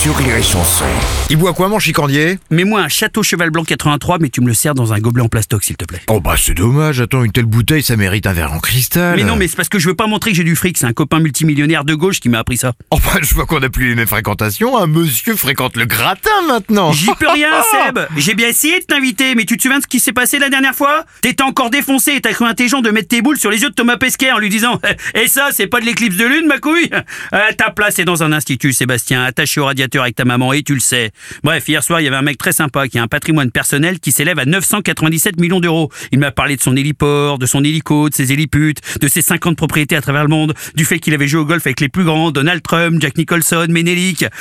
sur Rire et Chanson. Il boit quoi mon chicandier. Mets-moi un château cheval blanc 83, mais tu me le sers dans un gobelet en plastoc, s'il te plaît. Oh bah c'est dommage, attends, une telle bouteille ça mérite un verre en cristal. Mais non, mais c'est parce que je veux pas montrer que j'ai du fric, c'est un copain multimillionnaire de gauche qui m'a appris ça. Oh bah je vois qu'on a plus les mêmes fréquentations, un monsieur fréquente le gratin maintenant. J'y peux rien, Seb. J'ai bien essayé de t'inviter, mais tu te souviens de ce qui s'est passé la dernière fois? T'étais encore défoncé et t'as cru intelligent de mettre tes boules sur les yeux de Thomas Pesquet en lui disant « Et ça, c'est pas de l'éclipse de lune, ma couille? Euh, Ta place est dans un institut, Sébastien, attaché au radiateur avec ta maman, et tu le sais. Bref, hier soir, il y avait un mec très sympa qui a un patrimoine personnel qui s'élève à 997 millions d'euros. Il m'a parlé de son héliport, de son hélico, de ses héliputes, de ses 50 propriétés à travers le monde, du fait qu'il avait joué au golf avec les plus grands, Donald Trump, Jack Nicholson, Menelik.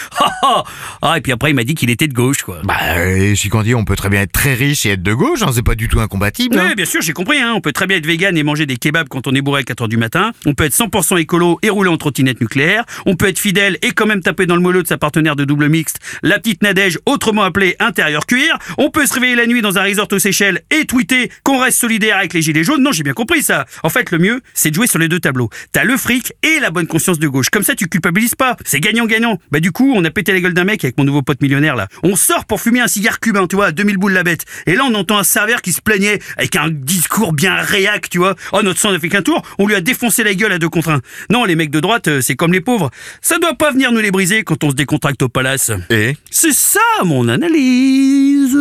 Ah, et puis après, il m'a dit qu'il était de gauche, quoi. Bah euh, chicandier, on peut très bien être très riche et être de gauche, hein, c'est pas du tout incompatible. hein. Oui, bien sûr, j'ai compris. Hein. On peut très bien être vegan et manger des kebabs quand on est bourré à 4h du matin. On peut être 100% écolo et rouler en trottinette nucléaire. On peut être fidèle et quand même taper dans le mollo de sa partenaire de double mixte, la petite Nadège, autrement appelée intérieur cuir. On peut se réveiller la nuit dans un resort aux Seychelles et tweeter qu'on reste solidaire avec les gilets jaunes. Non, j'ai bien compris ça. En fait, le mieux, c'est de jouer sur les deux tableaux. T'as le fric et la bonne conscience de gauche. Comme ça, tu culpabilises pas. C'est gagnant-gagnant. Bah du coup, on a pété la gueule d'un mec avec mon nouveau pote millionnaire là. On sort pour fumer un cigare cubain, tu vois, à 2000 boules la bête. Et là, on entend un serveur qui se plaignait avec un discours bien réac, tu vois. Oh, notre sang n'a fait qu'un tour. On lui a défoncé la gueule à deux contre un. Non, les mecs de droite, euh, c'est comme les pauvres. Ça doit pas venir nous les briser quand on se décontracte palace. Et C'est ça mon analyse.